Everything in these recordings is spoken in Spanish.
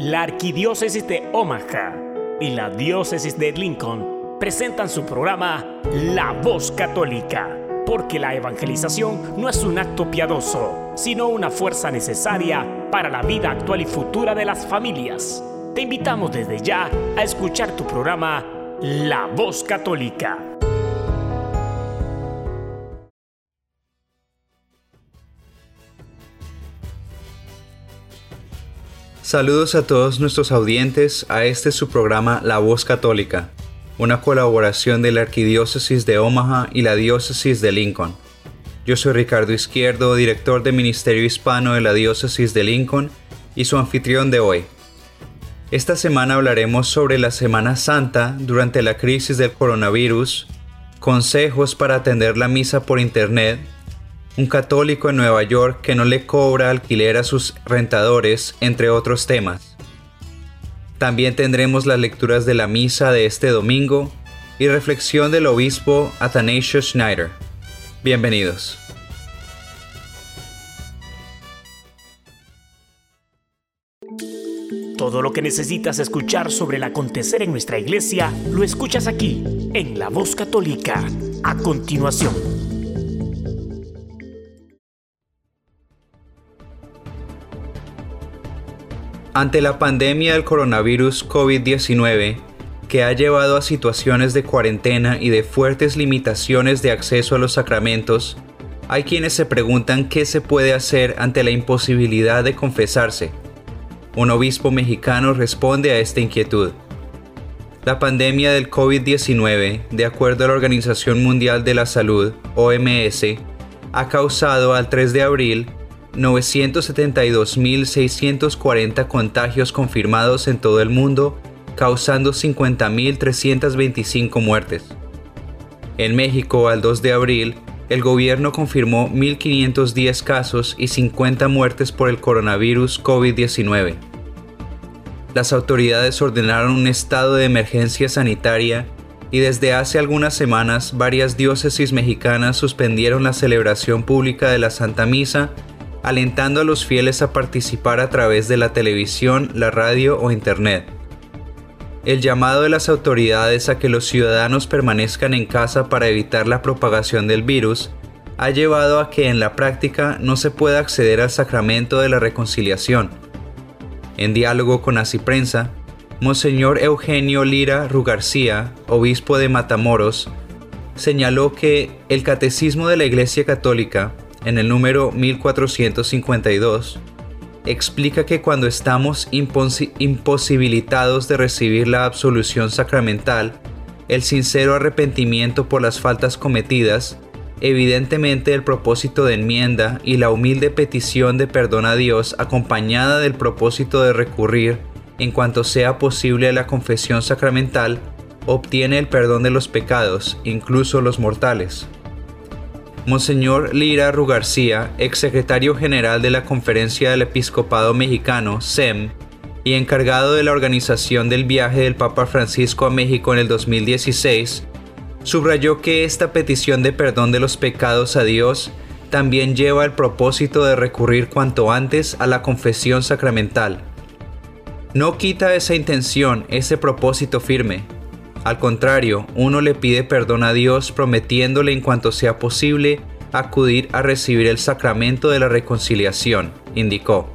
La Arquidiócesis de Omaha y la Diócesis de Lincoln presentan su programa La Voz Católica, porque la evangelización no es un acto piadoso, sino una fuerza necesaria para la vida actual y futura de las familias. Te invitamos desde ya a escuchar tu programa La Voz Católica. Saludos a todos nuestros audientes a este su programa La Voz Católica, una colaboración de la Arquidiócesis de Omaha y la Diócesis de Lincoln. Yo soy Ricardo Izquierdo, director de Ministerio Hispano de la Diócesis de Lincoln y su anfitrión de hoy. Esta semana hablaremos sobre la Semana Santa durante la crisis del coronavirus, consejos para atender la misa por internet un católico en Nueva York que no le cobra alquiler a sus rentadores, entre otros temas. También tendremos las lecturas de la misa de este domingo y reflexión del obispo Athanasius Schneider. Bienvenidos. Todo lo que necesitas escuchar sobre el acontecer en nuestra iglesia lo escuchas aquí, en La Voz Católica, a continuación. Ante la pandemia del coronavirus COVID-19, que ha llevado a situaciones de cuarentena y de fuertes limitaciones de acceso a los sacramentos, hay quienes se preguntan qué se puede hacer ante la imposibilidad de confesarse. Un obispo mexicano responde a esta inquietud. La pandemia del COVID-19, de acuerdo a la Organización Mundial de la Salud, OMS, ha causado al 3 de abril 972.640 contagios confirmados en todo el mundo, causando 50.325 muertes. En México, al 2 de abril, el gobierno confirmó 1.510 casos y 50 muertes por el coronavirus COVID-19. Las autoridades ordenaron un estado de emergencia sanitaria y desde hace algunas semanas varias diócesis mexicanas suspendieron la celebración pública de la Santa Misa alentando a los fieles a participar a través de la televisión, la radio o internet. El llamado de las autoridades a que los ciudadanos permanezcan en casa para evitar la propagación del virus ha llevado a que en la práctica no se pueda acceder al sacramento de la reconciliación. En diálogo con Prensa, Monseñor Eugenio Lira Rugarcía, obispo de Matamoros, señaló que el Catecismo de la Iglesia Católica en el número 1452, explica que cuando estamos imposibilitados de recibir la absolución sacramental, el sincero arrepentimiento por las faltas cometidas, evidentemente el propósito de enmienda y la humilde petición de perdón a Dios acompañada del propósito de recurrir en cuanto sea posible a la confesión sacramental, obtiene el perdón de los pecados, incluso los mortales. Monseñor Lira Rugarcía, exsecretario general de la Conferencia del Episcopado Mexicano, SEM, y encargado de la organización del viaje del Papa Francisco a México en el 2016, subrayó que esta petición de perdón de los pecados a Dios también lleva el propósito de recurrir cuanto antes a la confesión sacramental. No quita esa intención, ese propósito firme, al contrario, uno le pide perdón a Dios prometiéndole en cuanto sea posible acudir a recibir el sacramento de la reconciliación, indicó.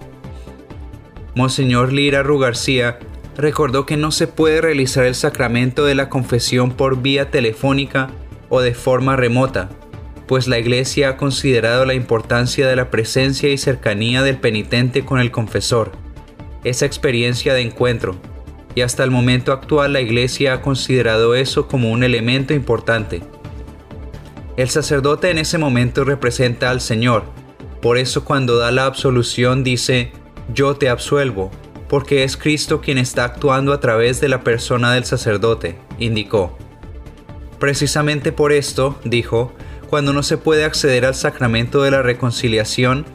Monseñor Lira Rugarcía recordó que no se puede realizar el sacramento de la confesión por vía telefónica o de forma remota, pues la Iglesia ha considerado la importancia de la presencia y cercanía del penitente con el confesor, esa experiencia de encuentro, y hasta el momento actual la Iglesia ha considerado eso como un elemento importante. El sacerdote en ese momento representa al Señor, por eso cuando da la absolución dice, yo te absuelvo, porque es Cristo quien está actuando a través de la persona del sacerdote, indicó. Precisamente por esto, dijo, cuando no se puede acceder al sacramento de la reconciliación,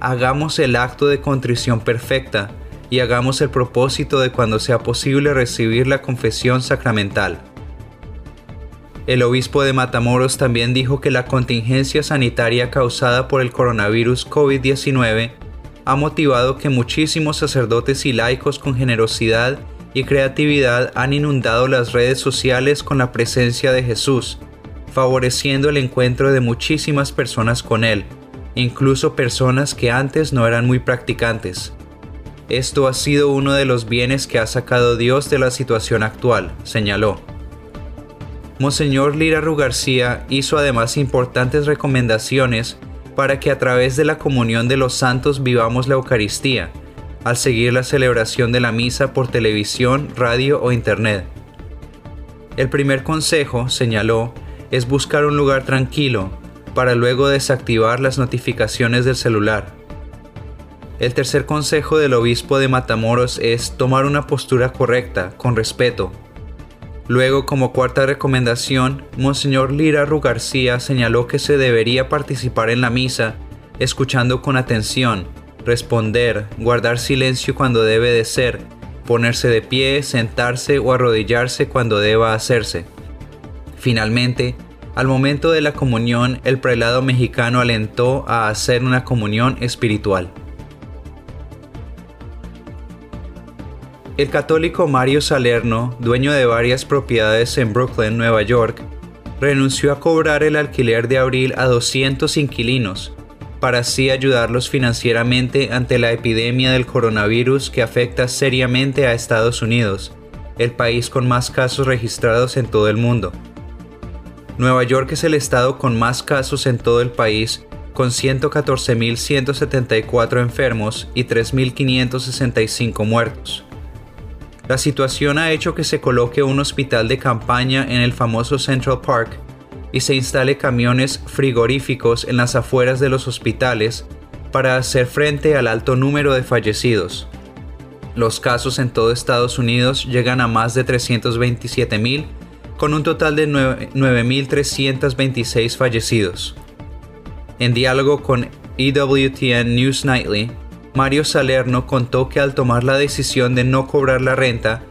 hagamos el acto de contrición perfecta, y hagamos el propósito de cuando sea posible recibir la confesión sacramental. El obispo de Matamoros también dijo que la contingencia sanitaria causada por el coronavirus COVID-19 ha motivado que muchísimos sacerdotes y laicos con generosidad y creatividad han inundado las redes sociales con la presencia de Jesús, favoreciendo el encuentro de muchísimas personas con Él, incluso personas que antes no eran muy practicantes. Esto ha sido uno de los bienes que ha sacado Dios de la situación actual, señaló. Monseñor Lira García hizo además importantes recomendaciones para que a través de la comunión de los santos vivamos la Eucaristía, al seguir la celebración de la misa por televisión, radio o internet. El primer consejo, señaló, es buscar un lugar tranquilo para luego desactivar las notificaciones del celular. El tercer consejo del obispo de Matamoros es tomar una postura correcta, con respeto, Luego, como cuarta recomendación, Monseñor Lira García señaló que se debería participar en la misa, escuchando con atención, responder, guardar silencio cuando debe de ser, ponerse de pie, sentarse o arrodillarse cuando deba hacerse. Finalmente, al momento de la comunión, el prelado mexicano alentó a hacer una comunión espiritual. El católico Mario Salerno, dueño de varias propiedades en Brooklyn, Nueva York, renunció a cobrar el alquiler de abril a 200 inquilinos, para así ayudarlos financieramente ante la epidemia del coronavirus que afecta seriamente a Estados Unidos, el país con más casos registrados en todo el mundo. Nueva York es el estado con más casos en todo el país, con 114.174 enfermos y 3.565 muertos. La situación ha hecho que se coloque un hospital de campaña en el famoso Central Park y se instale camiones frigoríficos en las afueras de los hospitales para hacer frente al alto número de fallecidos. Los casos en todo Estados Unidos llegan a más de 327.000, con un total de 9.326 fallecidos. En diálogo con EWTN News Nightly, Mario Salerno contó que al tomar la decisión de no cobrar la renta,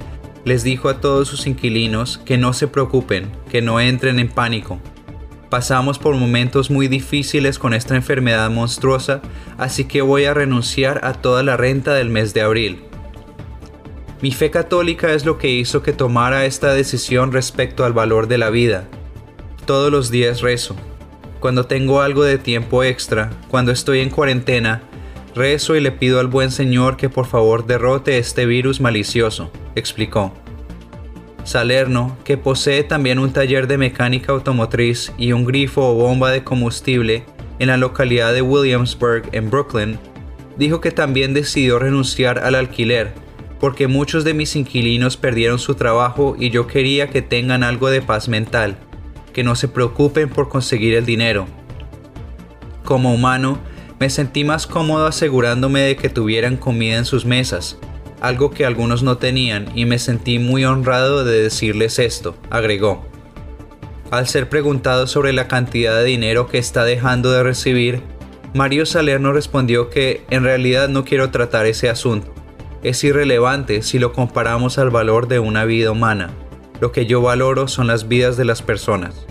les dijo a todos sus inquilinos que no se preocupen, que no entren en pánico. Pasamos por momentos muy difíciles con esta enfermedad monstruosa, así que voy a renunciar a toda la renta del mes de abril. Mi fe católica es lo que hizo que tomara esta decisión respecto al valor de la vida. Todos los días rezo. Cuando tengo algo de tiempo extra, cuando estoy en cuarentena, Rezo y le pido al buen Señor que por favor derrote este virus malicioso, explicó. Salerno, que posee también un taller de mecánica automotriz y un grifo o bomba de combustible en la localidad de Williamsburg, en Brooklyn, dijo que también decidió renunciar al alquiler, porque muchos de mis inquilinos perdieron su trabajo y yo quería que tengan algo de paz mental, que no se preocupen por conseguir el dinero. Como humano, me sentí más cómodo asegurándome de que tuvieran comida en sus mesas, algo que algunos no tenían, y me sentí muy honrado de decirles esto, agregó. Al ser preguntado sobre la cantidad de dinero que está dejando de recibir, Mario Salerno respondió que en realidad no quiero tratar ese asunto. Es irrelevante si lo comparamos al valor de una vida humana. Lo que yo valoro son las vidas de las personas.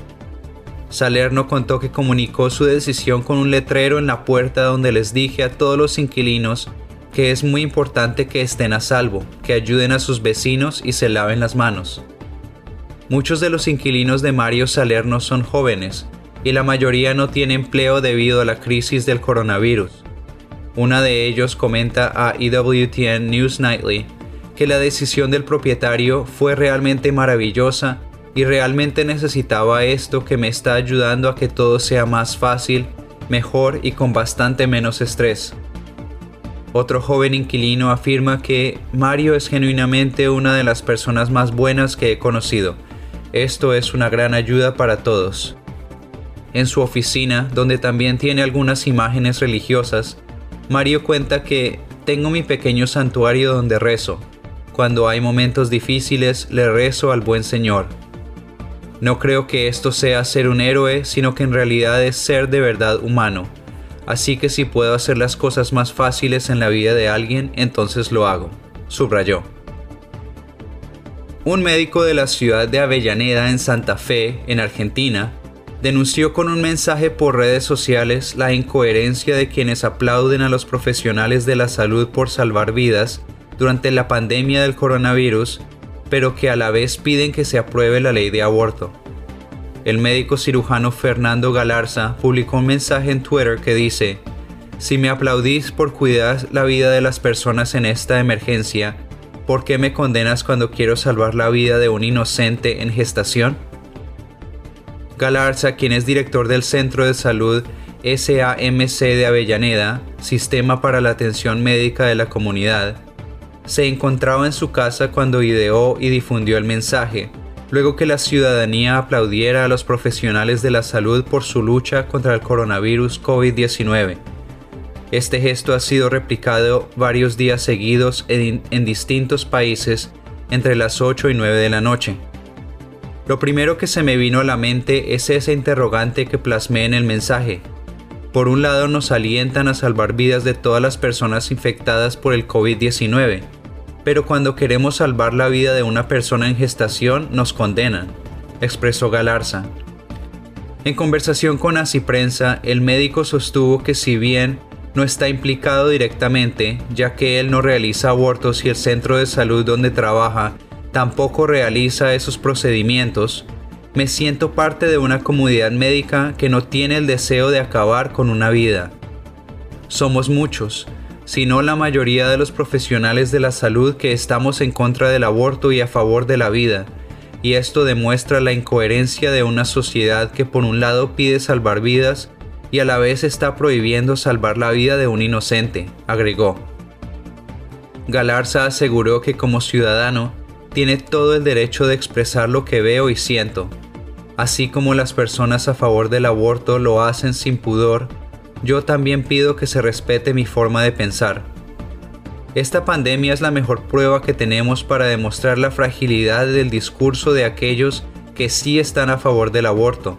Salerno contó que comunicó su decisión con un letrero en la puerta donde les dije a todos los inquilinos que es muy importante que estén a salvo, que ayuden a sus vecinos y se laven las manos. Muchos de los inquilinos de Mario Salerno son jóvenes y la mayoría no tiene empleo debido a la crisis del coronavirus. Una de ellos comenta a EWTN News Nightly que la decisión del propietario fue realmente maravillosa y realmente necesitaba esto que me está ayudando a que todo sea más fácil, mejor y con bastante menos estrés. Otro joven inquilino afirma que Mario es genuinamente una de las personas más buenas que he conocido. Esto es una gran ayuda para todos. En su oficina, donde también tiene algunas imágenes religiosas, Mario cuenta que tengo mi pequeño santuario donde rezo. Cuando hay momentos difíciles, le rezo al buen Señor. No creo que esto sea ser un héroe, sino que en realidad es ser de verdad humano. Así que si puedo hacer las cosas más fáciles en la vida de alguien, entonces lo hago, subrayó. Un médico de la ciudad de Avellaneda en Santa Fe, en Argentina, denunció con un mensaje por redes sociales la incoherencia de quienes aplauden a los profesionales de la salud por salvar vidas durante la pandemia del coronavirus, pero que a la vez piden que se apruebe la ley de aborto. El médico cirujano Fernando Galarza publicó un mensaje en Twitter que dice, Si me aplaudís por cuidar la vida de las personas en esta emergencia, ¿por qué me condenas cuando quiero salvar la vida de un inocente en gestación? Galarza, quien es director del Centro de Salud SAMC de Avellaneda, Sistema para la Atención Médica de la Comunidad, se encontraba en su casa cuando ideó y difundió el mensaje, luego que la ciudadanía aplaudiera a los profesionales de la salud por su lucha contra el coronavirus COVID-19. Este gesto ha sido replicado varios días seguidos en, distintos países entre las 8 y 9 de la noche. Lo primero que se me vino a la mente es ese interrogante que plasmé en el mensaje. Por un lado nos alientan a salvar vidas de todas las personas infectadas por el COVID-19, pero cuando queremos salvar la vida de una persona en gestación nos condenan, expresó Galarza. En conversación con Así Prensa, el médico sostuvo que si bien no está implicado directamente, ya que él no realiza abortos y el centro de salud donde trabaja tampoco realiza esos procedimientos, me siento parte de una comunidad médica que no tiene el deseo de acabar con una vida. Somos muchos, si no la mayoría de los profesionales de la salud que estamos en contra del aborto y a favor de la vida, y esto demuestra la incoherencia de una sociedad que por un lado pide salvar vidas y a la vez está prohibiendo salvar la vida de un inocente, agregó. Galarza aseguró que como ciudadano tiene todo el derecho de expresar lo que veo y siento. Así como las personas a favor del aborto lo hacen sin pudor, yo también pido que se respete mi forma de pensar. Esta pandemia es la mejor prueba que tenemos para demostrar la fragilidad del discurso de aquellos que sí están a favor del aborto,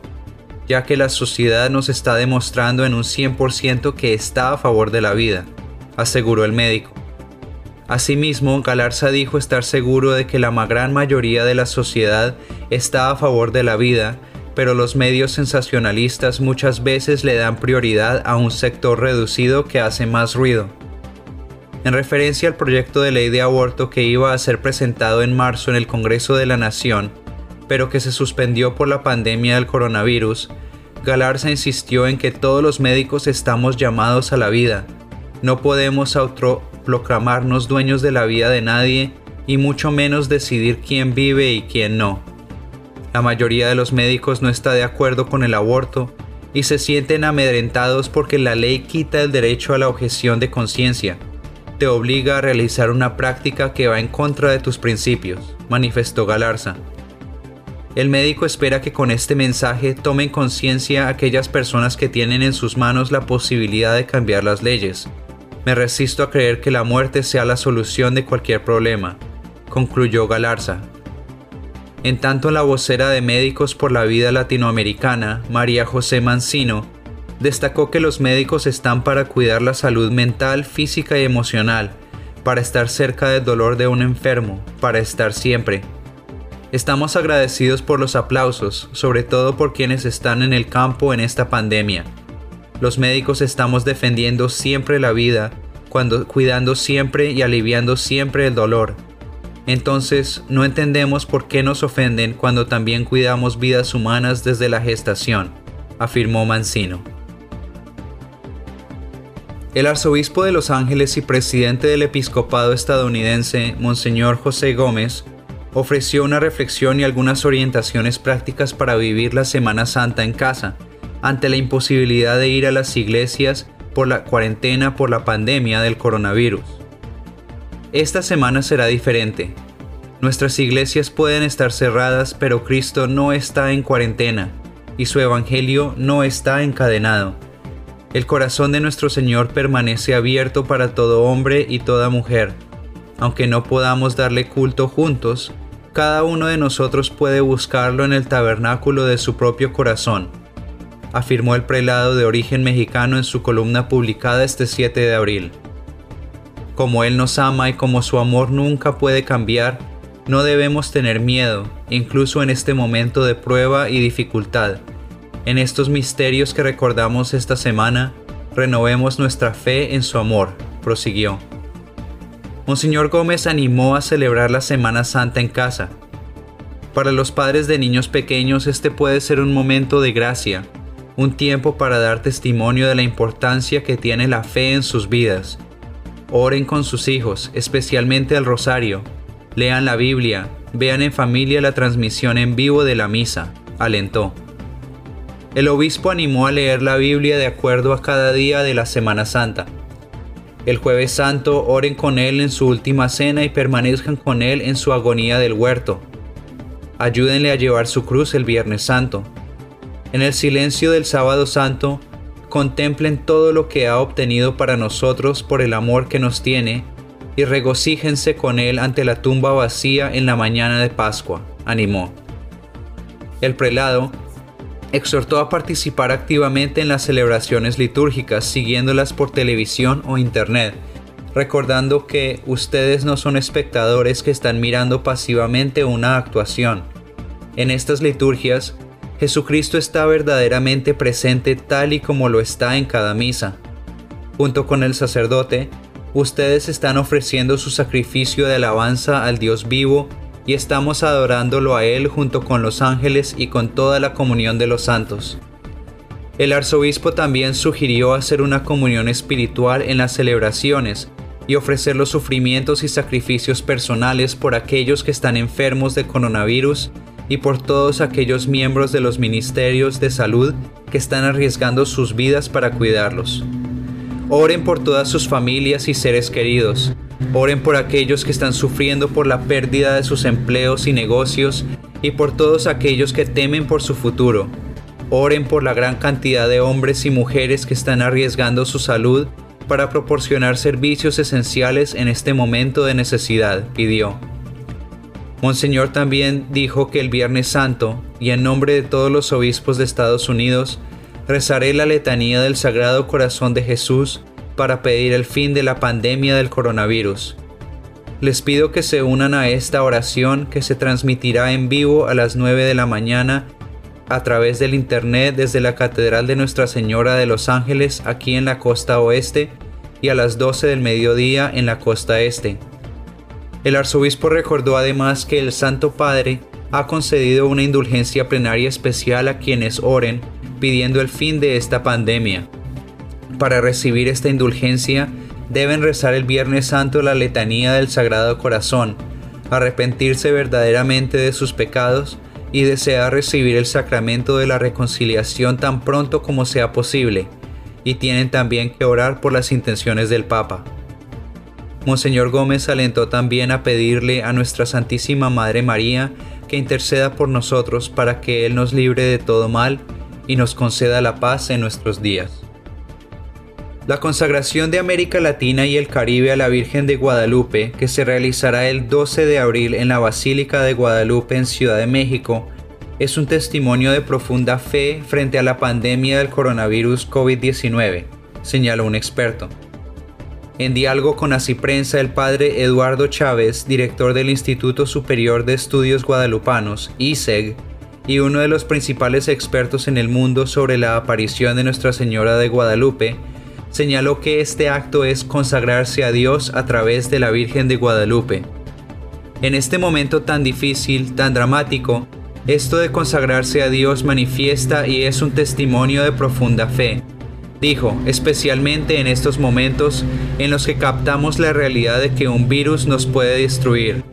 ya que la sociedad nos está demostrando en un 100% que está a favor de la vida, aseguró el médico. Asimismo, Galarza dijo estar seguro de que la gran mayoría de la sociedad está a favor de la vida, pero los medios sensacionalistas muchas veces le dan prioridad a un sector reducido que hace más ruido. En referencia al proyecto de ley de aborto que iba a ser presentado en marzo en el Congreso de la Nación, pero que se suspendió por la pandemia del coronavirus, Galarza insistió en que todos los médicos estamos llamados a la vida. No podemos auto proclamarnos dueños de la vida de nadie y mucho menos decidir quién vive y quién no. La mayoría de los médicos no está de acuerdo con el aborto y se sienten amedrentados porque la ley quita el derecho a la objeción de conciencia. Te obliga a realizar una práctica que va en contra de tus principios, manifestó Galarza. El médico espera que con este mensaje tomen conciencia aquellas personas que tienen en sus manos la posibilidad de cambiar las leyes, me resisto a creer que la muerte sea la solución de cualquier problema, concluyó Galarza. En tanto, la vocera de Médicos por la Vida Latinoamericana, María José Mancino, destacó que los médicos están para cuidar la salud mental, física y emocional, para estar cerca del dolor de un enfermo, para estar siempre. Estamos agradecidos por los aplausos, sobre todo por quienes están en el campo en esta pandemia. Los médicos estamos defendiendo siempre la vida, cuando cuidando siempre y aliviando siempre el dolor. Entonces, no entendemos por qué nos ofenden cuando también cuidamos vidas humanas desde la gestación, afirmó Mancino. El arzobispo de Los Ángeles y presidente del episcopado estadounidense, Monseñor José Gómez, ofreció una reflexión y algunas orientaciones prácticas para vivir la Semana Santa en casa ante la imposibilidad de ir a las iglesias por la cuarentena por la pandemia del coronavirus. Esta semana será diferente. Nuestras iglesias pueden estar cerradas, pero Cristo no está en cuarentena y su Evangelio no está encadenado. El corazón de nuestro Señor permanece abierto para todo hombre y toda mujer. Aunque no podamos darle culto juntos, cada uno de nosotros puede buscarlo en el tabernáculo de su propio corazón afirmó el prelado de origen mexicano en su columna publicada este 7 de abril. Como Él nos ama y como su amor nunca puede cambiar, no debemos tener miedo, incluso en este momento de prueba y dificultad, En estos misterios que recordamos esta semana, renovemos nuestra fe en su amor, prosiguió. Monseñor Gómez animó a celebrar la Semana Santa en casa. Para los padres de niños pequeños este puede ser un momento de gracia, un tiempo para dar testimonio de la importancia que tiene la fe en sus vidas. Oren con sus hijos, especialmente el rosario. Lean la Biblia, vean en familia la transmisión en vivo de la misa, alentó. El obispo animó a leer la Biblia de acuerdo a cada día de la Semana Santa. El jueves santo oren con él en su última cena y permanezcan con él en su agonía del huerto. Ayúdenle a llevar su cruz el viernes santo. En el silencio del sábado santo, contemplen todo lo que ha obtenido para nosotros por el amor que nos tiene y regocíjense con él ante la tumba vacía en la mañana de Pascua, animó. El prelado exhortó a participar activamente en las celebraciones litúrgicas siguiéndolas por televisión o internet, recordando que ustedes no son espectadores que están mirando pasivamente una actuación. En estas liturgias, Jesucristo está verdaderamente presente tal y como lo está en cada misa. Junto con el sacerdote, ustedes están ofreciendo su sacrificio de alabanza al Dios vivo y estamos adorándolo a Él junto con los ángeles y con toda la comunión de los santos. El arzobispo también sugirió hacer una comunión espiritual en las celebraciones y ofrecer los sufrimientos y sacrificios personales por aquellos que están enfermos de coronavirus y por todos aquellos miembros de los ministerios de salud que están arriesgando sus vidas para cuidarlos. Oren por todas sus familias y seres queridos, Oren por aquellos que están sufriendo por la pérdida de sus empleos y negocios y por todos aquellos que temen por su futuro. Oren por la gran cantidad de hombres y mujeres que están arriesgando su salud para proporcionar servicios esenciales en este momento de necesidad, pidió. Monseñor también dijo que el Viernes Santo, y en nombre de todos los obispos de Estados Unidos, rezaré la letanía del Sagrado Corazón de Jesús para pedir el fin de la pandemia del coronavirus. Les pido que se unan a esta oración que se transmitirá en vivo a las 9 de la mañana a través del Internet desde la Catedral de Nuestra Señora de los Ángeles aquí en la costa oeste y a las 12 del mediodía en la costa este. El arzobispo recordó además que el Santo Padre ha concedido una indulgencia plenaria especial a quienes oren pidiendo el fin de esta pandemia. Para recibir esta indulgencia, deben rezar el Viernes Santo la letanía del Sagrado Corazón, arrepentirse verdaderamente de sus pecados y desear recibir el sacramento de la reconciliación tan pronto como sea posible, y tienen también que orar por las intenciones del Papa. Monseñor Gómez alentó también a pedirle a nuestra Santísima Madre María que interceda por nosotros para que Él nos libre de todo mal y nos conceda la paz en nuestros días. La consagración de América Latina y el Caribe a la Virgen de Guadalupe, que se realizará el 12 de abril en la Basílica de Guadalupe en Ciudad de México, es un testimonio de profunda fe frente a la pandemia del coronavirus COVID-19, señaló un experto. En diálogo con Así Prensa, el padre Eduardo Chávez, director del Instituto Superior de Estudios Guadalupanos, ISEG, y uno de los principales expertos en el mundo sobre la aparición de Nuestra Señora de Guadalupe, señaló que este acto es consagrarse a Dios a través de la Virgen de Guadalupe. En este momento tan difícil, tan dramático, esto de consagrarse a Dios manifiesta y es un testimonio de profunda fe. Dijo, especialmente en estos momentos en los que captamos la realidad de que un virus nos puede destruir.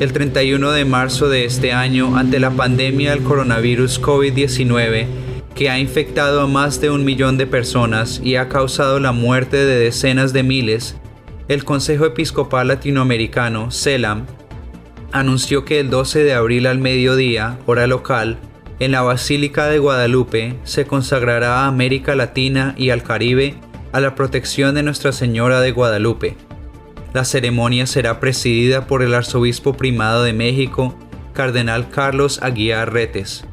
El 31 de marzo de este año, ante la pandemia del coronavirus COVID-19, que ha infectado a más de un millón de personas y ha causado la muerte de decenas de miles, el Consejo Episcopal Latinoamericano, CELAM, anunció que el 12 de abril al mediodía, hora local, en la Basílica de Guadalupe se consagrará a América Latina y al Caribe a la protección de Nuestra Señora de Guadalupe. La ceremonia será presidida por el Arzobispo Primado de México, Cardenal Carlos Aguiar Retes.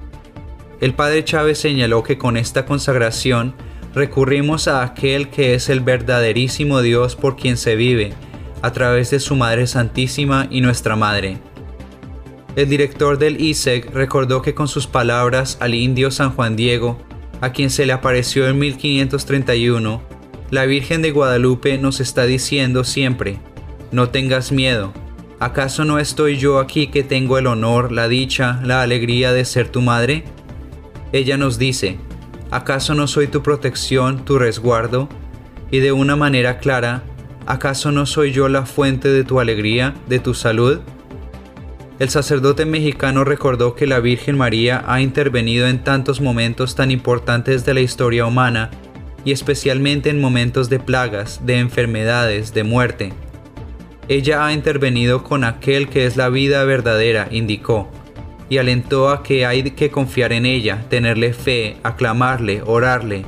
El padre Chávez señaló que con esta consagración recurrimos a aquel que es el verdaderísimo Dios por quien se vive, a través de su Madre Santísima y nuestra Madre. El director del ISEG recordó que con sus palabras al indio San Juan Diego, a quien se le apareció en 1531, la Virgen de Guadalupe nos está diciendo siempre, no tengas miedo, ¿acaso no estoy yo aquí que tengo el honor, la dicha, la alegría de ser tu madre? Ella nos dice, ¿acaso no soy tu protección, tu resguardo? Y de una manera clara, ¿acaso no soy yo la fuente de tu alegría, de tu salud? El sacerdote mexicano recordó que la Virgen María ha intervenido en tantos momentos tan importantes de la historia humana y especialmente en momentos de plagas, de enfermedades, de muerte. Ella ha intervenido con aquel que es la vida verdadera, indicó, y alentó a que hay que confiar en ella, tenerle fe, aclamarle, orarle,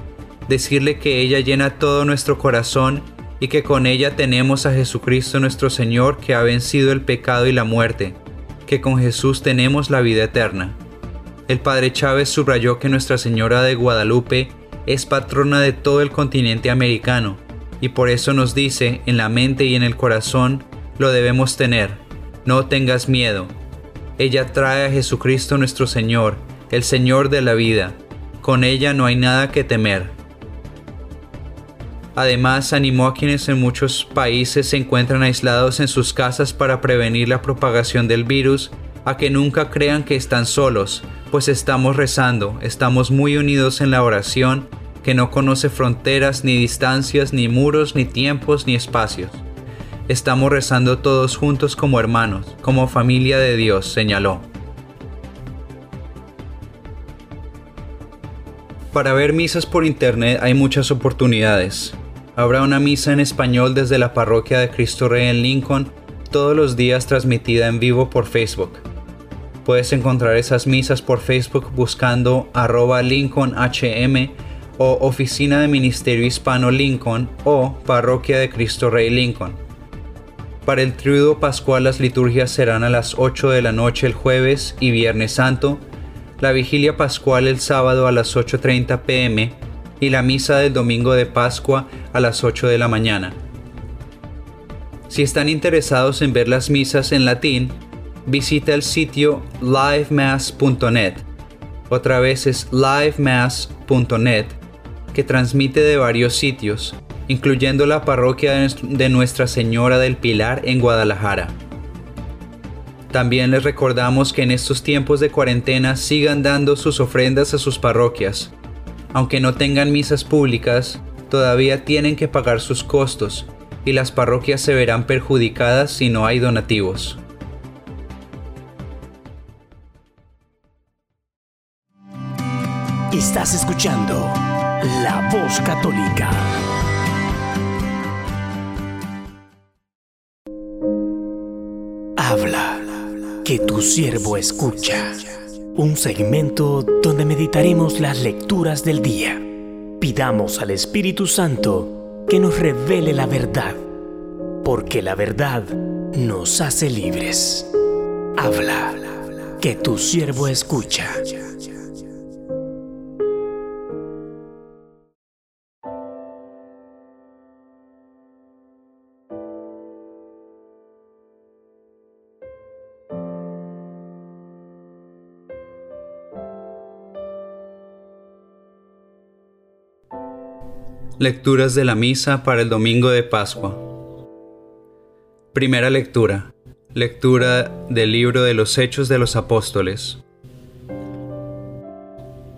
decirle que ella llena todo nuestro corazón y que con ella tenemos a Jesucristo nuestro Señor que ha vencido el pecado y la muerte que con Jesús tenemos la vida eterna. El Padre Chávez subrayó que Nuestra Señora de Guadalupe es patrona de todo el continente americano y por eso nos dice en la mente y en el corazón lo debemos tener. No tengas miedo. Ella trae a Jesucristo nuestro Señor, el Señor de la vida. Con ella no hay nada que temer. Además, animó a quienes en muchos países se encuentran aislados en sus casas para prevenir la propagación del virus a que nunca crean que están solos, pues estamos rezando, estamos muy unidos en la oración que no conoce fronteras, ni distancias, ni muros, ni tiempos, ni espacios. Estamos rezando todos juntos como hermanos, como familia de Dios, señaló. Para ver misas por internet hay muchas oportunidades. Habrá una misa en español desde la parroquia de Cristo Rey en Lincoln todos los días transmitida en vivo por Facebook. Puedes encontrar esas misas por Facebook buscando arroba LincolnHM o Oficina de Ministerio Hispano Lincoln o Parroquia de Cristo Rey Lincoln. Para el triudo pascual las liturgias serán a las 8 de la noche el jueves y viernes santo, la vigilia pascual el sábado a las 8.30 pm y la misa del domingo de Pascua a las 8 de la mañana. Si están interesados en ver las misas en latín, visita el sitio livemass.net. Otra vez es livemass.net, que transmite de varios sitios, incluyendo la parroquia de Nuestra Señora del Pilar en Guadalajara. También les recordamos que en estos tiempos de cuarentena sigan dando sus ofrendas a sus parroquias, aunque no tengan misas públicas, todavía tienen que pagar sus costos y las parroquias se verán perjudicadas si no hay donativos. Estás escuchando La Voz Católica. Habla, que tu siervo escucha un segmento donde meditaremos las lecturas del día. Pidamos al Espíritu Santo que nos revele la verdad, porque la verdad nos hace libres. Habla, que tu siervo escucha. Lecturas de la Misa para el Domingo de Pascua. Primera lectura. Lectura del libro de los Hechos de los Apóstoles.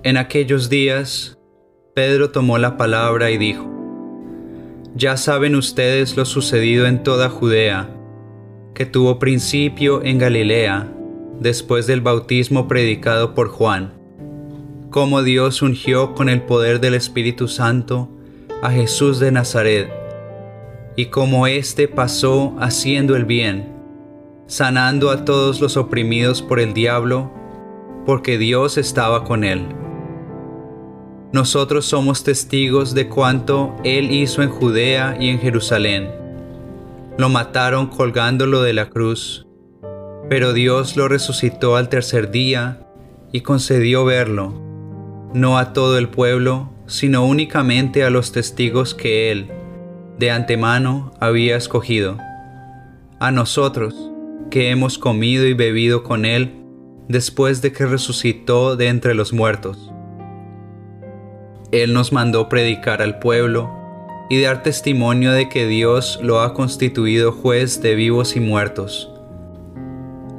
En aquellos días, Pedro tomó la palabra y dijo, Ya saben ustedes lo sucedido en toda Judea, que tuvo principio en Galilea, después del bautismo predicado por Juan, cómo Dios ungió con el poder del Espíritu Santo a Jesús de Nazaret, y como éste pasó haciendo el bien, sanando a todos los oprimidos por el diablo, porque Dios estaba con él. Nosotros somos testigos de cuanto él hizo en Judea y en Jerusalén. Lo mataron colgándolo de la cruz, pero Dios lo resucitó al tercer día y concedió verlo, no a todo el pueblo, sino únicamente a los testigos que Él, de antemano, había escogido. A nosotros, que hemos comido y bebido con Él después de que resucitó de entre los muertos. Él nos mandó predicar al pueblo y dar testimonio de que Dios lo ha constituido juez de vivos y muertos.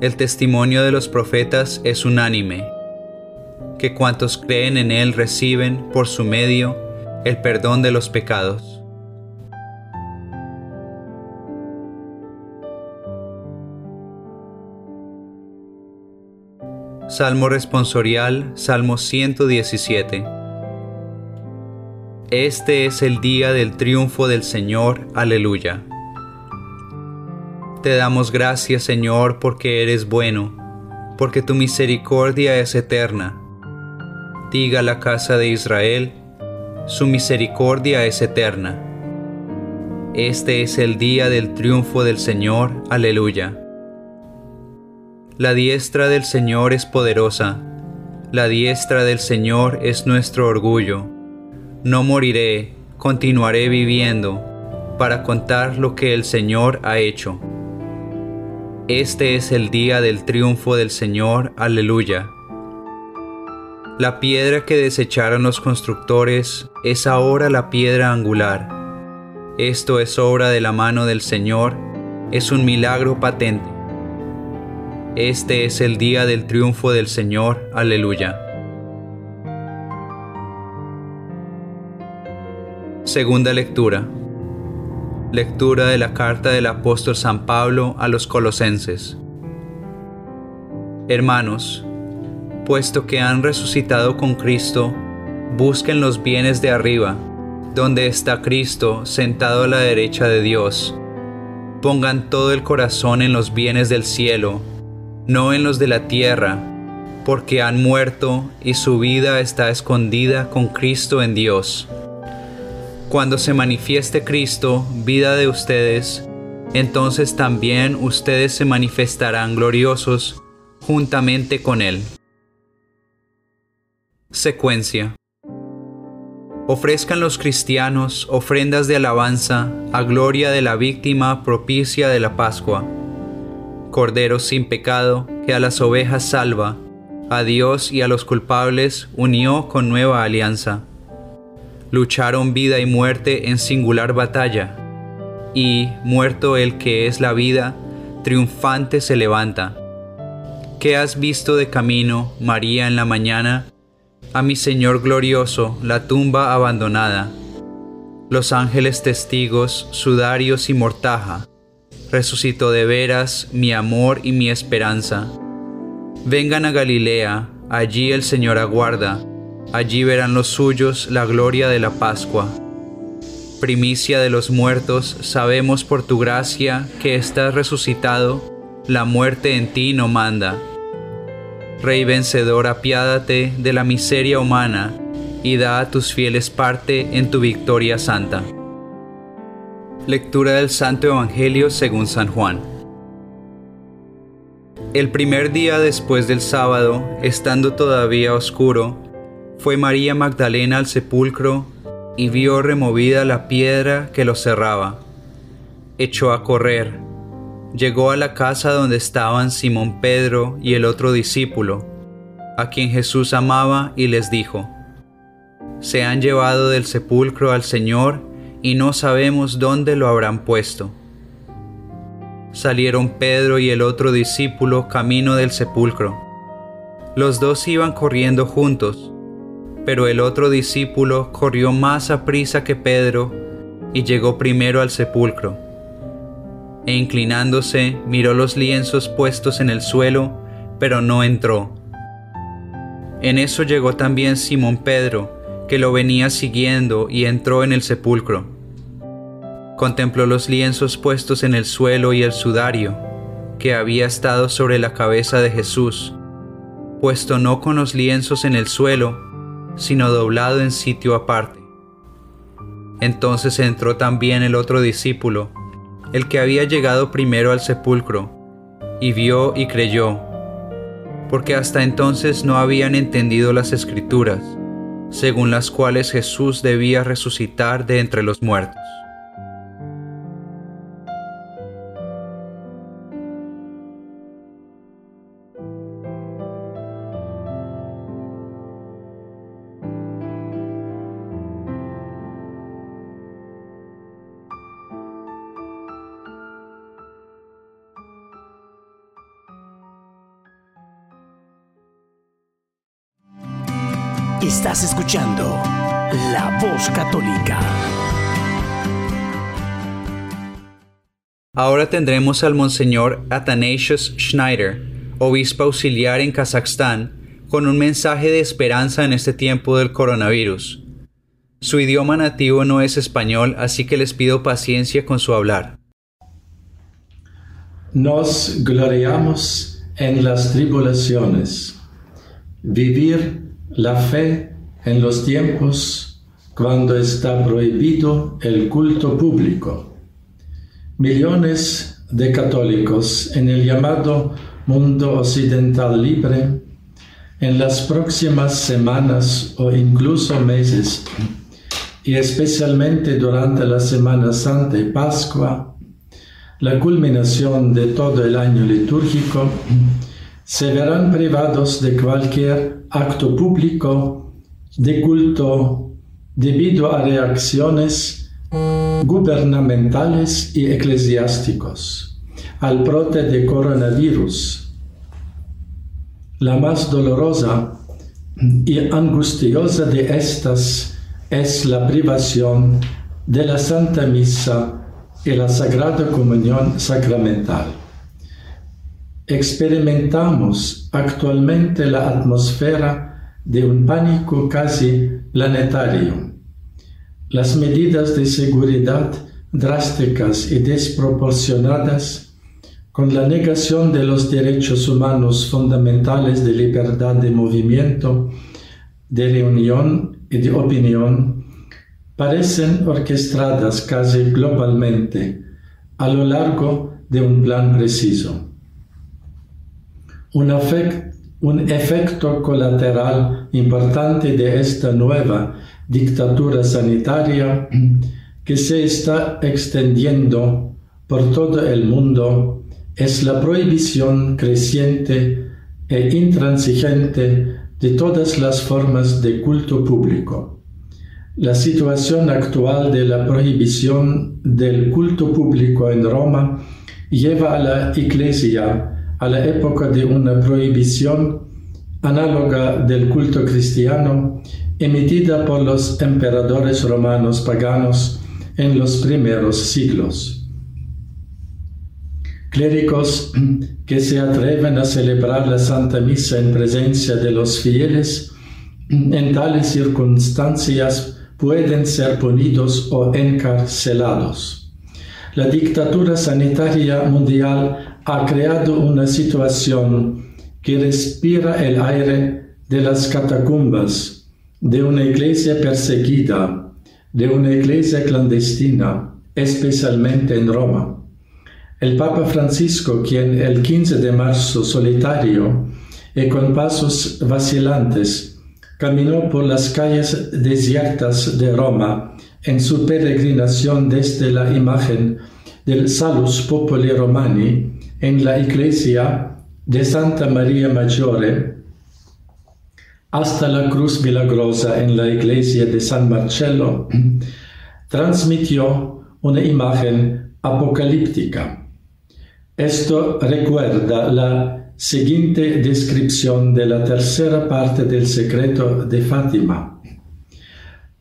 El testimonio de los profetas es unánime, que cuantos creen en Él reciben por su medio el perdón de los pecados. Salmo responsorial, Salmo 117. Este es el día del triunfo del Señor, aleluya. Te damos gracias, Señor, porque eres bueno, porque tu misericordia es eterna. Diga la casa de Israel, su misericordia es eterna. Este es el día del triunfo del Señor, aleluya. La diestra del Señor es poderosa, la diestra del Señor es nuestro orgullo. No moriré, continuaré viviendo, para contar lo que el Señor ha hecho. Este es el día del triunfo del Señor, aleluya. La piedra que desecharon los constructores es ahora la piedra angular. Esto es obra de la mano del Señor, es un milagro patente. Este es el día del triunfo del Señor. Aleluya. Segunda lectura. Lectura de la carta del apóstol San Pablo a los colosenses. Hermanos, puesto que han resucitado con Cristo, busquen los bienes de arriba, donde está Cristo sentado a la derecha de Dios. Pongan todo el corazón en los bienes del cielo no en los de la tierra, porque han muerto y su vida está escondida con Cristo en Dios. Cuando se manifieste Cristo, vida de ustedes, entonces también ustedes se manifestarán gloriosos juntamente con Él. Secuencia. Ofrezcan los cristianos ofrendas de alabanza a gloria de la víctima propicia de la Pascua Cordero sin pecado, que a las ovejas salva, a Dios y a los culpables unió con nueva alianza. Lucharon vida y muerte en singular batalla, y, muerto el que es la vida, triunfante se levanta. ¿Qué has visto de camino, María, en la mañana? A mi Señor glorioso, la tumba abandonada. Los ángeles testigos, sudarios y mortaja, resucitó de veras mi amor y mi esperanza. Vengan a Galilea, allí el Señor aguarda, allí verán los suyos la gloria de la Pascua. Primicia de los muertos, sabemos por tu gracia que estás resucitado, la muerte en ti no manda. Rey vencedor, apiádate de la miseria humana y da a tus fieles parte en tu victoria santa. Lectura del Santo Evangelio según San Juan. El primer día después del sábado, estando todavía oscuro, fue María Magdalena al sepulcro y vio removida la piedra que lo cerraba. Echó a correr. Llegó a la casa donde estaban Simón Pedro y el otro discípulo, a quien Jesús amaba, y les dijo, Se han llevado del sepulcro al Señor y no sabemos dónde lo habrán puesto. Salieron Pedro y el otro discípulo camino del sepulcro. Los dos iban corriendo juntos, pero el otro discípulo corrió más a prisa que Pedro y llegó primero al sepulcro. E inclinándose miró los lienzos puestos en el suelo, pero no entró. En eso llegó también Simón Pedro, que lo venía siguiendo y entró en el sepulcro. Contempló los lienzos puestos en el suelo y el sudario, que había estado sobre la cabeza de Jesús, puesto no con los lienzos en el suelo, sino doblado en sitio aparte. Entonces entró también el otro discípulo, el que había llegado primero al sepulcro, y vio y creyó, porque hasta entonces no habían entendido las escrituras, según las cuales Jesús debía resucitar de entre los muertos. Estás escuchando La Voz Católica. Ahora tendremos al Monseñor Athanasius Schneider, obispo auxiliar en Kazajstán, con un mensaje de esperanza en este tiempo del coronavirus. Su idioma nativo no es español, así que les pido paciencia con su hablar. Nos gloriamos en las tribulaciones. Vivir la fe en los tiempos cuando está prohibido el culto público. Millones de católicos en el llamado mundo occidental libre en las próximas semanas o incluso meses, y especialmente durante la Semana Santa y Pascua, la culminación de todo el año litúrgico, se verán privados de cualquier acto público de culto debido a reacciones gubernamentales y eclesiásticos al brote de coronavirus. La más dolorosa y angustiosa de estas es la privación de la Santa Misa y la Sagrada Comunión Sacramental. Experimentamos actualmente la atmósfera de un pánico casi planetario. Las medidas de seguridad drásticas y desproporcionadas con la negación de los derechos humanos fundamentales de libertad de movimiento, de reunión y de opinión, parecen orquestadas casi globalmente a lo largo de un plan preciso. Un, un efecto colateral importante de esta nueva dictadura sanitaria que se está extendiendo por todo el mundo es la prohibición creciente e intransigente de todas las formas de culto público. La situación actual de la prohibición del culto público en Roma lleva a la Iglesia a la época de una prohibición análoga del culto cristiano emitida por los emperadores romanos paganos en los primeros siglos. Clérigos que se atreven a celebrar la Santa Misa en presencia de los fieles, en tales circunstancias pueden ser punidos o encarcelados. La dictadura sanitaria mundial ha creado una situación que respira el aire de las catacumbas, de una iglesia perseguida, de una iglesia clandestina, especialmente en Roma. El Papa Francisco, quien el 15 de marzo solitario y con pasos vacilantes caminó por las calles desiertas de Roma en su peregrinación desde la imagen del Salus Populi Romani en la iglesia de Santa María Maggiore hasta la Cruz Milagrosa en la iglesia de San Marcello, transmitió una imagen apocalíptica. Esto recuerda la siguiente descripción de la tercera parte del secreto de Fátima.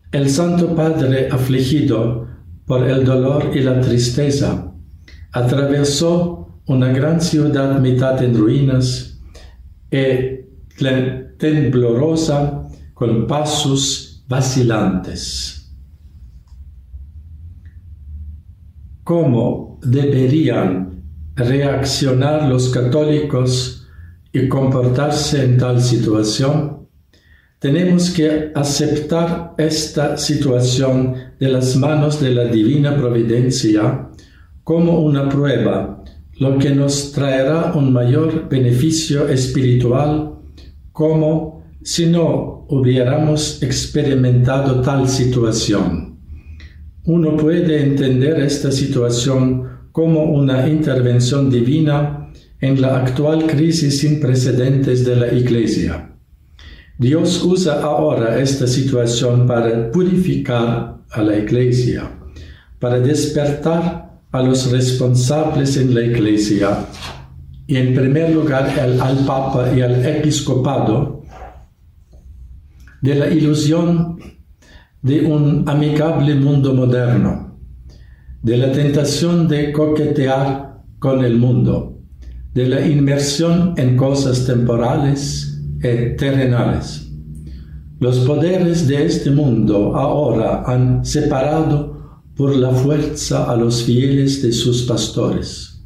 El Santo Padre afligido por el dolor y la tristeza atravesó una gran ciudad mitad en ruinas y temblorosa con pasos vacilantes. ¿Cómo deberían reaccionar los católicos y comportarse en tal situación? Tenemos que aceptar esta situación de las manos de la divina providencia como una prueba, lo que nos traerá un mayor beneficio espiritual como si no hubiéramos experimentado tal situación. Uno puede entender esta situación como una intervención divina en la actual crisis sin precedentes de la Iglesia. Dios usa ahora esta situación para purificar a la Iglesia, para despertar a los responsables en la Iglesia y en primer lugar al Papa y al Episcopado, de la ilusión de un amigable mundo moderno, de la tentación de coquetear con el mundo, de la inmersión en cosas temporales y terrenales. Los poderes de este mundo ahora han separado por la fuerza a los fieles de sus pastores.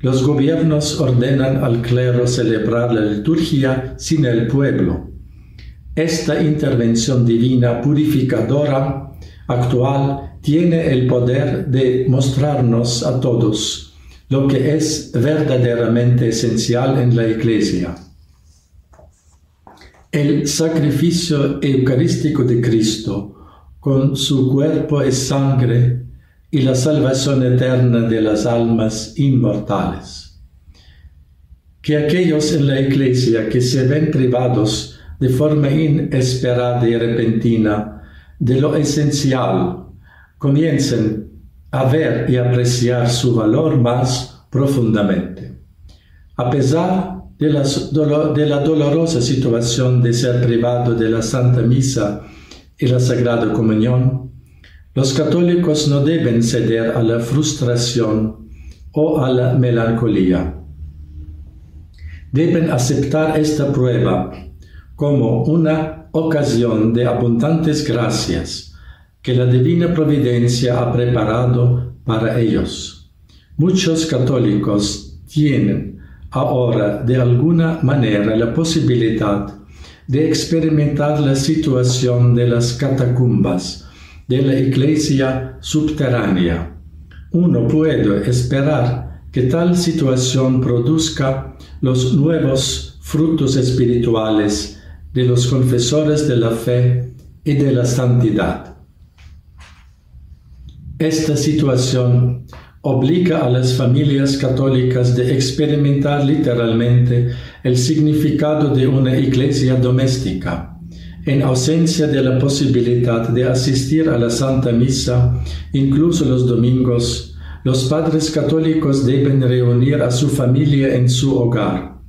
Los gobiernos ordenan al clero celebrar la liturgia sin el pueblo. Esta intervención divina purificadora actual tiene el poder de mostrarnos a todos lo que es verdaderamente esencial en la Iglesia el sacrificio eucarístico de Cristo con su cuerpo y sangre y la salvación eterna de las almas inmortales. Que aquellos en la iglesia que se ven privados de forma inesperada y repentina de lo esencial comiencen a ver y apreciar su valor más profundamente. A pesar de la, dolorosa situación de ser privado de la Santa Misa y la Sagrada Comunión, los católicos no deben ceder a la frustración o a la melancolía. Deben aceptar esta prueba como una ocasión de abundantes gracias que la divina providencia ha preparado para ellos. Muchos católicos tienen ahora de alguna manera la posibilidad de experimentar la situación de las catacumbas de la iglesia subterránea. Uno puede esperar que tal situación produzca los nuevos frutos espirituales de los confesores de la fe y de la santidad. Esta situación obliga a las familias católicas de experimentar literalmente el significado de una iglesia doméstica. En ausencia de la posibilidad de asistir a la Santa Misa, incluso los domingos, los padres católicos deben reunir a su familia en su hogar.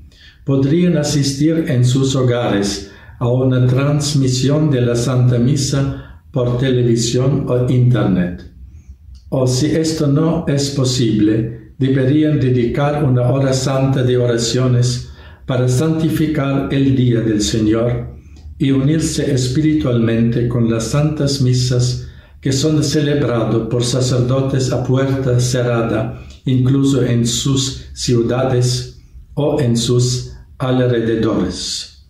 Podrían asistir en sus hogares a una transmisión de la Santa Misa por televisión o Internet o si esto no es posible, deberían dedicar una hora santa de oraciones para santificar el día del Señor y unirse espiritualmente con las santas misas que son celebradas por sacerdotes a puerta cerrada, incluso en sus ciudades o en sus alrededores.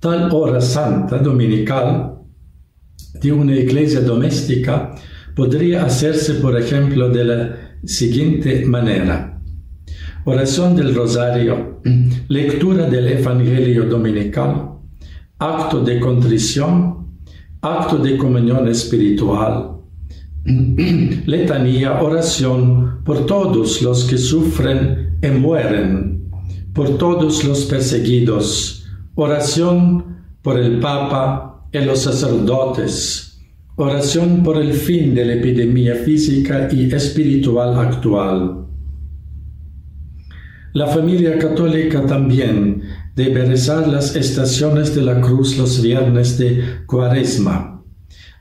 Tal hora santa dominical de una iglesia doméstica podría hacerse, por ejemplo, de la siguiente manera. Oración del rosario, lectura del Evangelio dominical, acto de contrición, acto de comunión espiritual, letanía, oración por todos los que sufren y mueren, por todos los perseguidos, oración por el Papa y los sacerdotes, Oración por el fin de la epidemia física y espiritual actual. La familia católica también debe rezar las estaciones de la cruz los viernes de cuaresma.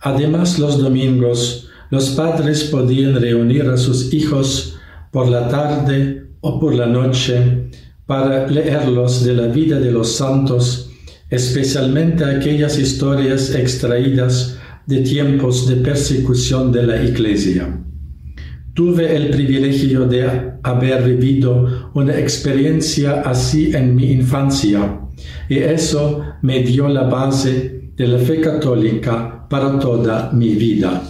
Además, los domingos, los padres podían reunir a sus hijos por la tarde o por la noche para leerlos de la vida de los santos, especialmente aquellas historias extraídas de tiempos de persecución de la Iglesia. Tuve el privilegio de haber vivido una experiencia así en mi infancia y eso me dio la base de la fe católica para toda mi vida.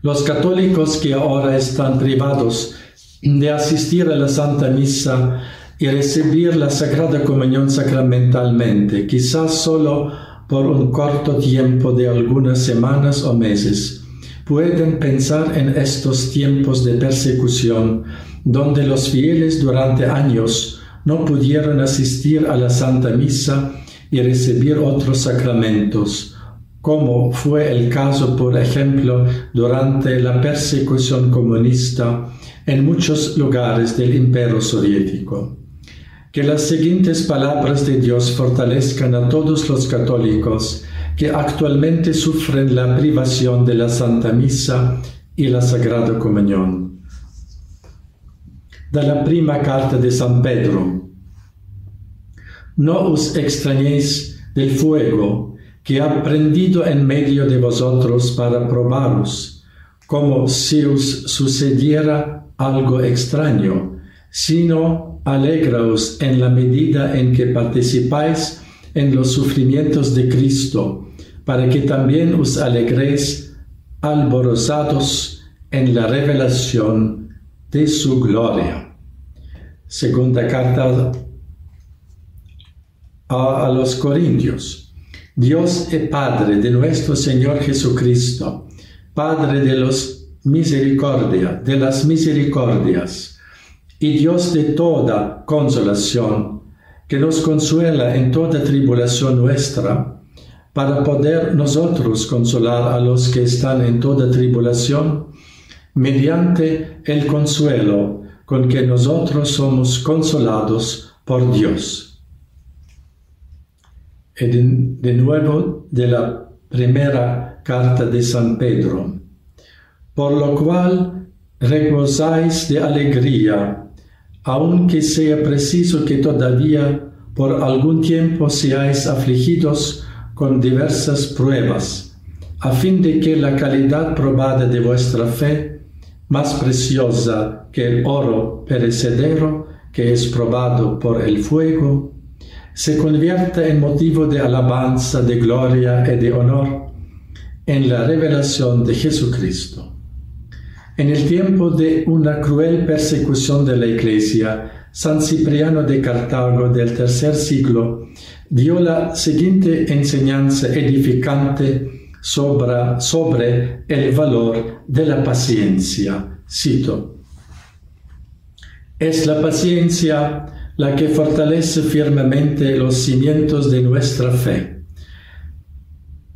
Los católicos que ahora están privados de asistir a la Santa Misa y recibir la Sagrada Comunión sacramentalmente, quizás solo por un corto tiempo de algunas semanas o meses. Pueden pensar en estos tiempos de persecución, donde los fieles durante años no pudieron asistir a la Santa Misa y recibir otros sacramentos, como fue el caso, por ejemplo, durante la persecución comunista en muchos lugares del imperio soviético. que las siguientes palabras de Dios fortalezcan a todos los católicos que actualmente sufren la privación de la Santa Misa y la Sagrada Comunión. De la prima carta de San Pedro. No os extrañéis del fuego que ha prendido en medio de vosotros para probaros, como si os sucediera algo extraño, sino alegraos en la medida en que participáis en los sufrimientos de Cristo, para que también os alegréis alborozados en la revelación de su gloria. Segunda carta a, a los Corintios. Dios es Padre de nuestro Señor Jesucristo, Padre de los misericordia, de las misericordias, y Dios de toda consolación, que nos consuela en toda tribulación nuestra, para poder nosotros consolar a los que están en toda tribulación, mediante el consuelo con que nosotros somos consolados por Dios. De, nuevo de la primera carta de San Pedro, por lo cual reposáis de alegría, aunque sea preciso que todavía por algún tiempo seáis afligidos con diversas pruebas, a fin de que la calidad probada de vuestra fe, más preciosa que el oro perecedero que es probado por el fuego, se convierta en motivo de alabanza, de gloria y de honor en la revelación de Jesucristo. En el tiempo de una cruel persecución de la Iglesia, San Cipriano de Cartago del tercer siglo dio la siguiente enseñanza edificante sobre, sobre el valor de la paciencia. Cito. Es la paciencia la que fortalece firmemente los cimientos de nuestra fe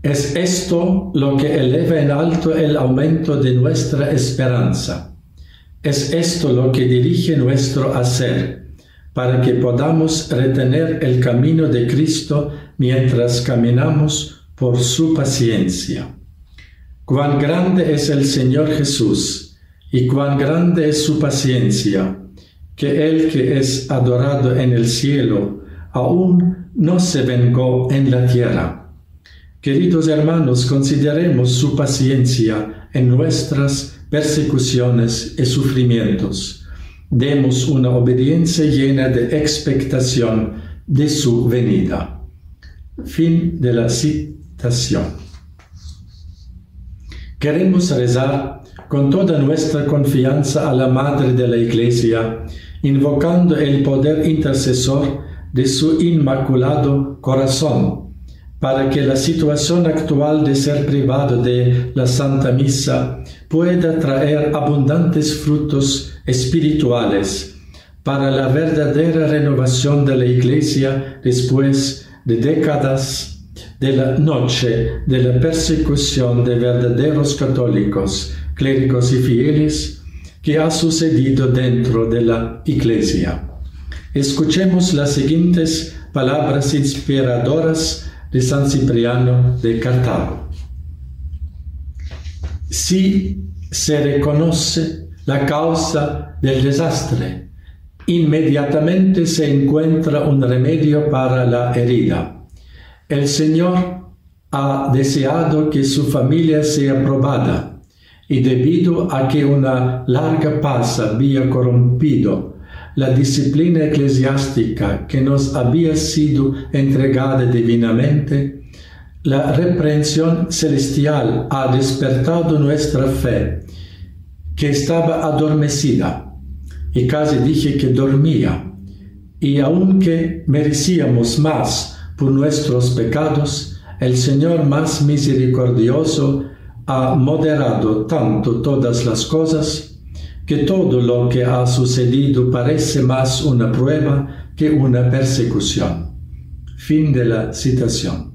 es esto lo que eleva en alto el aumento de nuestra esperanza. Es esto lo que dirige nuestro hacer, para que podamos retener el camino de Cristo mientras caminamos por su paciencia. Cuán grande es el Señor Jesús y cuán grande es su paciencia, que el que es adorado en el cielo aún no se vengó en la tierra Queridos hermanos, consideremos su paciencia en nuestras persecuciones y sufrimientos. Demos una obediencia llena de expectación de su venida. Fin de la citación. Queremos rezar con toda nuestra confianza a la Madre de la Iglesia, invocando el poder intercesor de su inmaculado corazón para que la situación actual de ser privado de la Santa Misa pueda traer abundantes frutos espirituales para la verdadera renovación de la Iglesia después de décadas de la noche de la persecución de verdaderos católicos, clérigos y fieles que ha sucedido dentro de la Iglesia. Escuchemos las siguientes palabras inspiradoras de San Cipriano de Cartago. Si se reconoce la causa del desastre, inmediatamente se encuentra un remedio para la herida. El Señor ha deseado que su familia sea probada y debido a que una larga paz había corrompido la disciplina eclesiástica que nos había sido entregada divinamente, la reprensión celestial ha despertado nuestra fe, que estaba adormecida, y casi dije que dormía, y aunque merecíamos más por nuestros pecados, el Señor más misericordioso ha moderado tanto todas las cosas que todo lo que ha sucedido parece más una prueba que una persecución. Fin de la citación.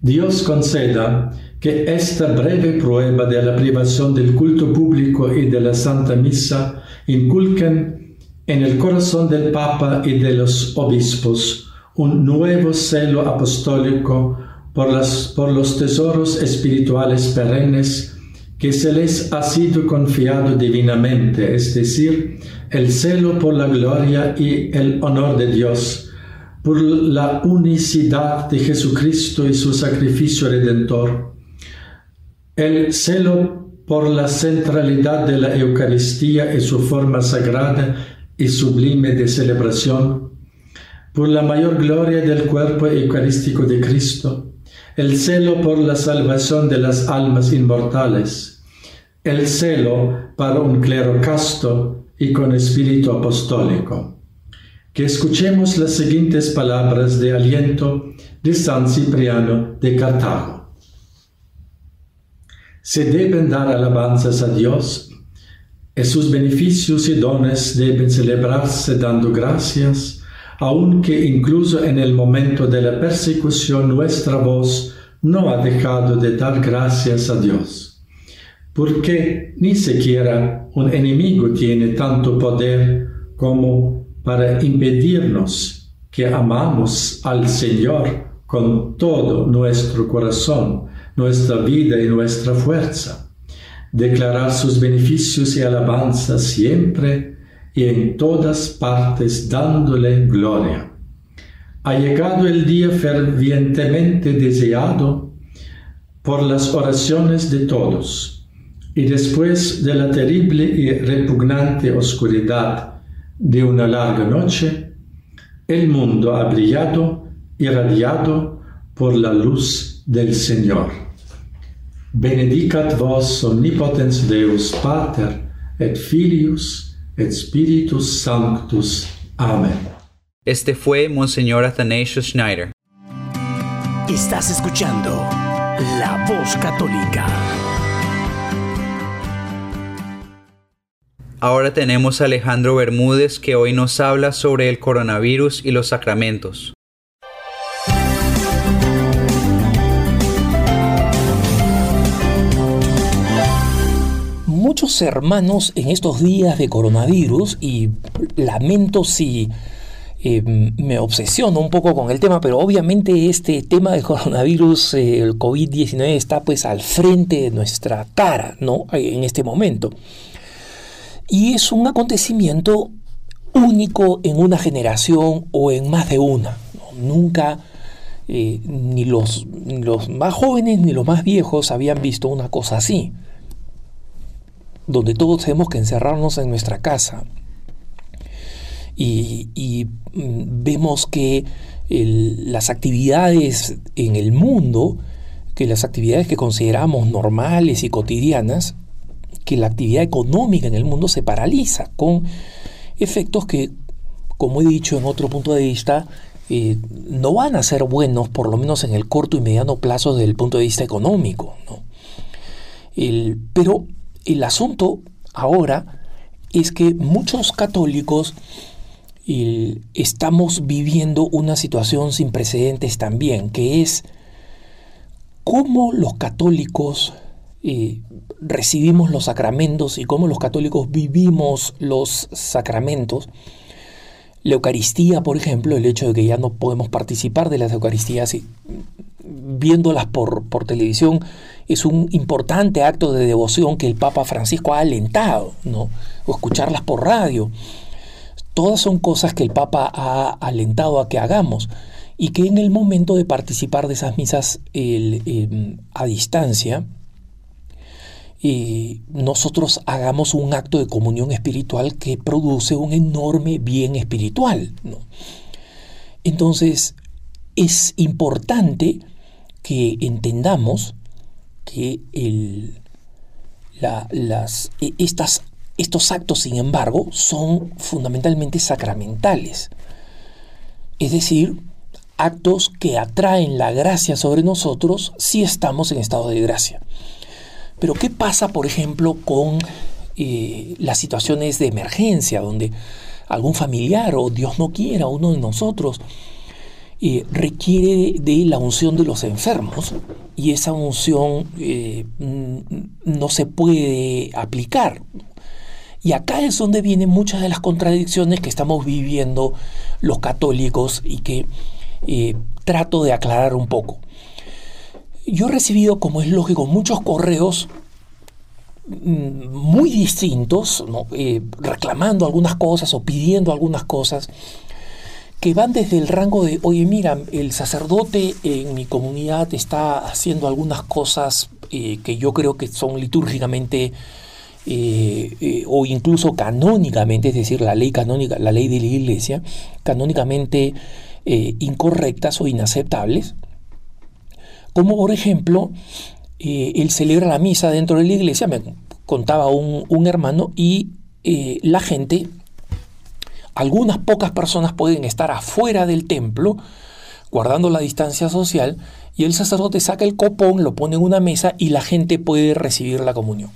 Dios conceda que esta breve prueba de la privación del culto público y de la Santa Misa inculquen en el corazón del Papa y de los obispos un nuevo celo apostólico por, por los tesoros espirituales perennes que se les ha sido confiado divinamente, es decir, el celo por la gloria y el honor de Dios, por la unicidad de Jesucristo y su sacrificio redentor, el celo por la centralidad de la Eucaristía y su forma sagrada y sublime de celebración, por la mayor gloria del cuerpo eucarístico de Cristo, el celo por la salvación de las almas inmortales, el celo para un clero casto y con espíritu apostólico. Que escuchemos las siguientes palabras de aliento de San Cipriano de Cartago. Se deben dar alabanzas a Dios y sus beneficios y dones deben celebrarse dando gracias, aunque incluso en el momento de la persecución nuestra voz no ha dejado de dar gracias a Dios. Porque ni siquiera un enemigo tiene tanto poder como para impedirnos que amamos al Señor con todo nuestro corazón, nuestra vida y nuestra fuerza declarar sus beneficios y alabanzas siempre y en todas partes dándole gloria. Ha llegado el día fervientemente deseado por las oraciones de todos, y después de la terrible y repugnante oscuridad de una larga noche, el mundo ha brillado, irradiado por la luz del Señor. benedicat vos omnipotens Deus Pater, et Filius, Spiritus Sanctus. Amén. Este fue Monseñor Athanasius Schneider. Estás escuchando La Voz Católica. Ahora tenemos a Alejandro Bermúdez que hoy nos habla sobre el coronavirus y los sacramentos. Muchos hermanos en estos días de coronavirus, y lamento si eh, me obsesiono un poco con el tema, pero obviamente este tema del coronavirus, eh, el COVID-19, está pues al frente de nuestra cara, ¿no? En este momento. Y es un acontecimiento único en una generación o en más de una. Nunca eh, ni, los, los más jóvenes ni los más viejos habían visto una cosa así donde todos tenemos que encerrarnos en nuestra casa. Y, mm, vemos que las actividades en el mundo, que las actividades que consideramos normales y cotidianas, que la actividad económica en el mundo se paraliza con efectos que, como he dicho en otro punto de vista, eh, no van a ser buenos, por lo menos en el corto y mediano plazo desde el punto de vista económico. El, pero el asunto ahora es que muchos católicos estamos viviendo una situación sin precedentes también, que es cómo los católicos eh, recibimos los sacramentos y cómo los católicos vivimos los sacramentos. La Eucaristía, por ejemplo, el hecho de que ya no podemos participar de las Eucaristías viéndolas por, por televisión es un importante acto de devoción que el Papa Francisco ha alentado, ¿no? O escucharlas por radio. Todas son cosas que el Papa ha alentado a que hagamos y que en el momento de participar de esas misas em, a distancia, eh, nosotros hagamos un acto de comunión espiritual que produce un enorme bien espiritual. ¿no? Entonces, es importante que entendamos que el, las, e, estas, estos actos, sin embargo, son fundamentalmente sacramentales. Es decir, actos que atraen la gracia sobre nosotros si estamos en estado de gracia. Pero ¿qué pasa, por ejemplo, con eh, las situaciones de emergencia, donde algún familiar o Dios no quiera, uno de nosotros, requiere de la unción de los enfermos y esa unción eh, no se puede aplicar. Y acá es donde vienen muchas de las contradicciones que estamos viviendo los católicos y que eh, trato de aclarar un poco. Yo he recibido, como es lógico, muchos correos mm, muy distintos, eh, reclamando algunas cosas o pidiendo algunas cosas, que van desde el rango de, oye, mira, el sacerdote en mi comunidad está haciendo algunas cosas eh, que yo creo que son litúrgicamente eh, o incluso canónicamente, es decir, la ley canónica, la ley de la iglesia, canónicamente incorrectas o inaceptables. Como por ejemplo, eh, él celebra la misa dentro de la iglesia, me contaba un, hermano, y eh, la gente, algunas pocas personas pueden estar afuera del templo, guardando la distancia social, y el sacerdote saca el copón, lo pone en una mesa y la gente puede recibir la comunión.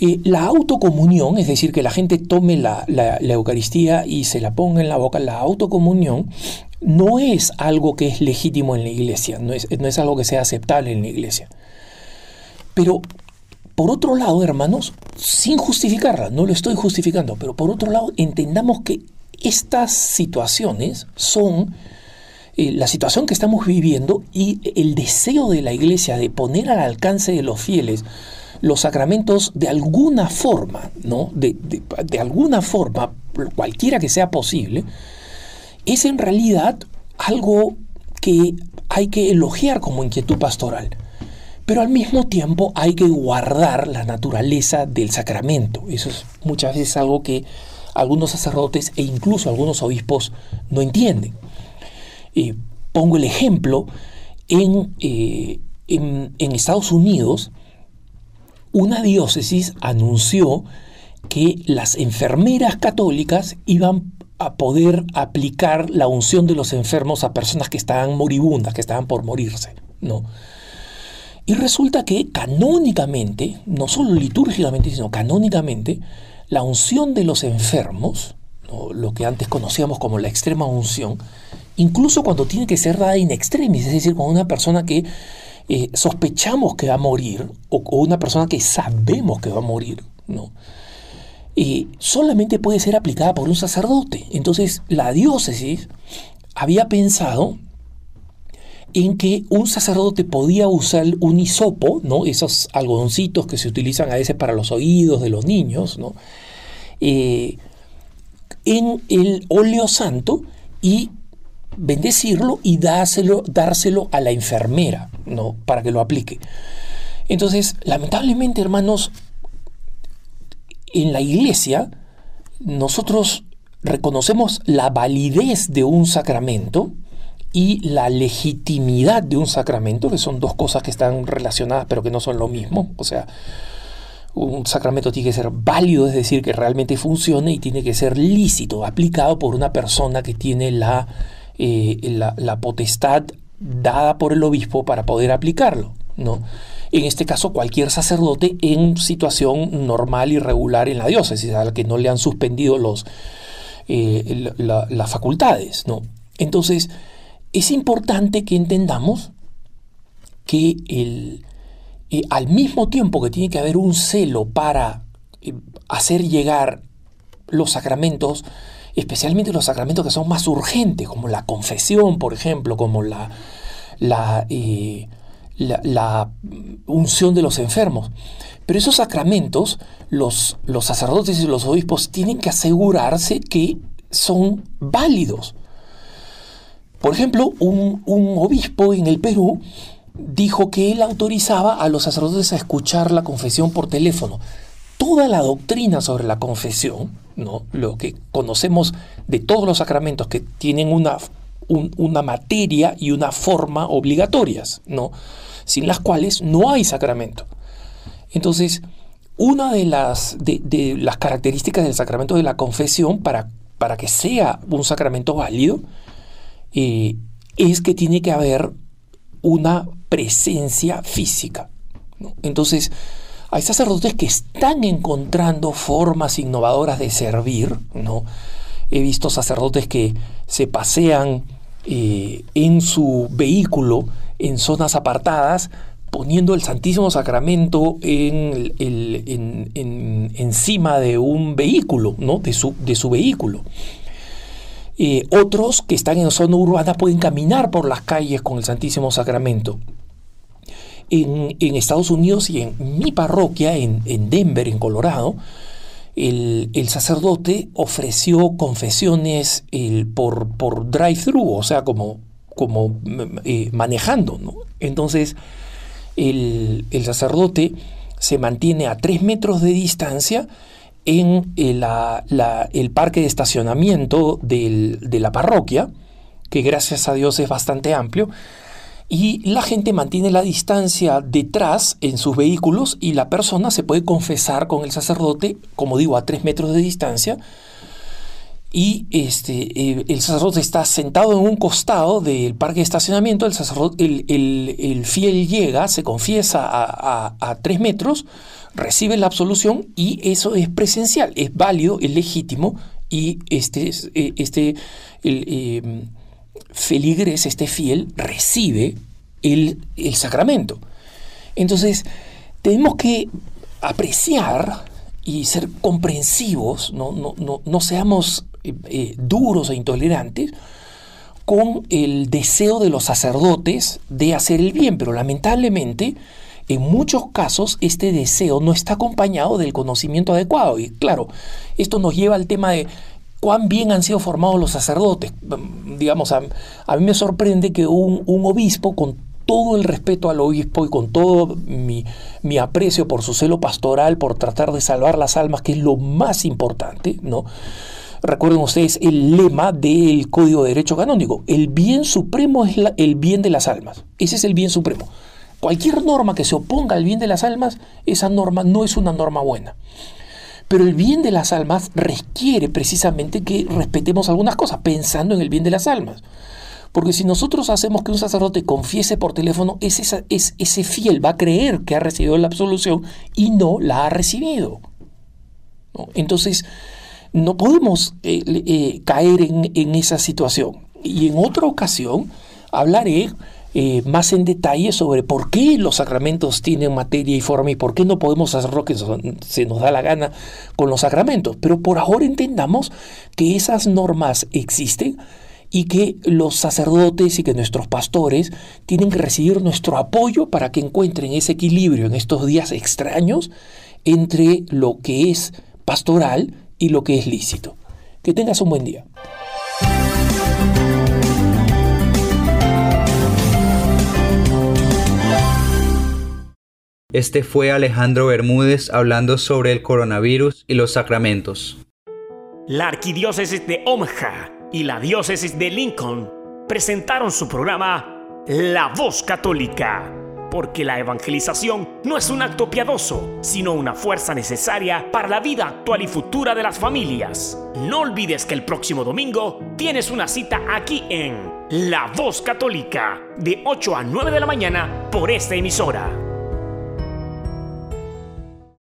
Eh, la autocomunión, es decir, que la gente tome la, la, Eucaristía y se la ponga en la boca, la autocomunión no es algo que es legítimo en la iglesia, no es, no es algo que sea aceptable en la iglesia. Pero, por otro lado, hermanos, sin justificarla, no lo estoy justificando, pero por otro lado, entendamos que estas situaciones son eh, la situación que estamos viviendo y el deseo de la iglesia de poner al alcance de los fieles los sacramentos de alguna forma, ¿no? De, de alguna forma, cualquiera que sea posible, es en realidad algo que hay que elogiar como inquietud pastoral. Pero al mismo tiempo hay que guardar la naturaleza del sacramento. Eso es muchas veces algo que algunos sacerdotes e incluso algunos obispos no entienden. Eh, pongo el ejemplo, en, eh, en, en Estados Unidos, una diócesis anunció que las enfermeras católicas iban a poder aplicar la unción de los enfermos a personas que estaban moribundas, que estaban por morirse, ¿no? Y resulta que canónicamente, no solo litúrgicamente, sino canónicamente, la unción de los enfermos, lo que antes conocíamos como la extrema unción, incluso cuando tiene que ser dada in extremis, es decir, con una persona que eh, sospechamos que va a morir o, una persona que sabemos que va a morir, ¿no? solamente puede ser aplicada por un sacerdote. Entonces la diócesis había pensado en que un sacerdote podía usar un hisopo, ¿no? esos algodoncitos que se utilizan a veces para los oídos de los niños, ¿no? Eh, en el óleo santo y bendecirlo y dárselo, a la enfermera ¿no? para que lo aplique. Entonces, lamentablemente, hermanos, en la iglesia nosotros reconocemos la validez de un sacramento y la legitimidad de un sacramento, que son dos cosas que están relacionadas pero que no son lo mismo. O sea, un sacramento tiene que ser válido, es decir, que realmente funcione y tiene que ser lícito, aplicado por una persona que tiene la, eh, la, la potestad dada por el obispo para poder aplicarlo. ¿no? en este caso cualquier sacerdote en situación normal y regular en la diócesis, al que no le han suspendido los, eh, las facultades. ¿no? Entonces, es importante que entendamos que el, eh, al mismo tiempo que tiene que haber un celo para eh, hacer llegar los sacramentos, especialmente los sacramentos que son más urgentes, como la confesión, por ejemplo, como la, la la, unción de los enfermos. Pero esos sacramentos, los, los sacerdotes y los obispos tienen que asegurarse que son válidos. Por ejemplo, un, obispo en el Perú dijo que él autorizaba a los sacerdotes a escuchar la confesión por teléfono. Toda la doctrina sobre la confesión, ¿no? lo que conocemos de todos los sacramentos que tienen una, una materia y una forma obligatorias, ¿no? sin las cuales no hay sacramento. Entonces, una de las, de, las características del sacramento de la confesión para, para que sea un sacramento válido es que tiene que haber una presencia física. Entonces, hay sacerdotes que están encontrando formas innovadoras de servir. ¿no? He visto sacerdotes que se pasean eh, en su vehículo en zonas apartadas poniendo el Santísimo Sacramento en, encima de un vehículo, ¿no? de, su, de su vehículo. Eh, otros que están en zona urbana pueden caminar por las calles con el Santísimo Sacramento. En, Estados Unidos y en mi parroquia, en, Denver, en Colorado, el, sacerdote ofreció confesiones por, por drive-thru, o sea, como, como eh, manejando. Entonces, el, sacerdote se mantiene a tres metros de distancia en eh, el, parque de estacionamiento de la parroquia, que gracias a Dios es bastante amplio, y la gente mantiene la distancia detrás en sus vehículos y la persona se puede confesar con el sacerdote, como digo, a tres metros de distancia, y este, eh, el sacerdote está sentado en un costado del parque de estacionamiento, el, sacerdote, el, fiel llega, se confiesa a, tres metros, recibe la absolución y eso es presencial, es válido, es legítimo y este, eh, este el, eh, feligres, este fiel, recibe el, sacramento. Entonces, tenemos que apreciar y ser comprensivos, no, no, no, no seamos eh, eh, duros e intolerantes con el deseo de los sacerdotes de hacer el bien, pero lamentablemente en muchos casos este deseo no está acompañado del conocimiento adecuado. Y claro, esto nos lleva al tema de cuán bien han sido formados los sacerdotes. Digamos, a, mí me sorprende que un, obispo, con todo el respeto al obispo y con todo mi, mi, aprecio por su celo pastoral, por tratar de salvar las almas, que es lo más importante, ¿no? Recuerden ustedes el lema del Código de Derecho Canónico. El bien supremo es el bien de las almas. Ese es el bien supremo. Cualquier norma que se oponga al bien de las almas, esa norma no es una norma buena. Pero el bien de las almas requiere precisamente que respetemos algunas cosas, pensando en el bien de las almas. Porque si nosotros hacemos que un sacerdote confiese por teléfono, ese, ese fiel va a creer que ha recibido la absolución y no la ha recibido. Entonces, no podemos eh, eh, caer en, esa situación. Y en otra ocasión hablaré eh, más en detalle sobre por qué los sacramentos tienen materia y forma y por qué no podemos hacer lo que se nos da la gana con los sacramentos. Pero por ahora entendamos que esas normas existen y que los sacerdotes y que nuestros pastores tienen que recibir nuestro apoyo para que encuentren ese equilibrio en estos días extraños entre lo que es pastoral y lo que es lícito. Que tengas un buen día. Este fue Alejandro Bermúdez hablando sobre el coronavirus y los sacramentos. La arquidiócesis de Omaha y la diócesis de Lincoln presentaron su programa La Voz Católica porque la evangelización no es un acto piadoso, sino una fuerza necesaria para la vida actual y futura de las familias. No olvides que el próximo domingo tienes una cita aquí en La Voz Católica, de 8 a 9 de la mañana por esta emisora.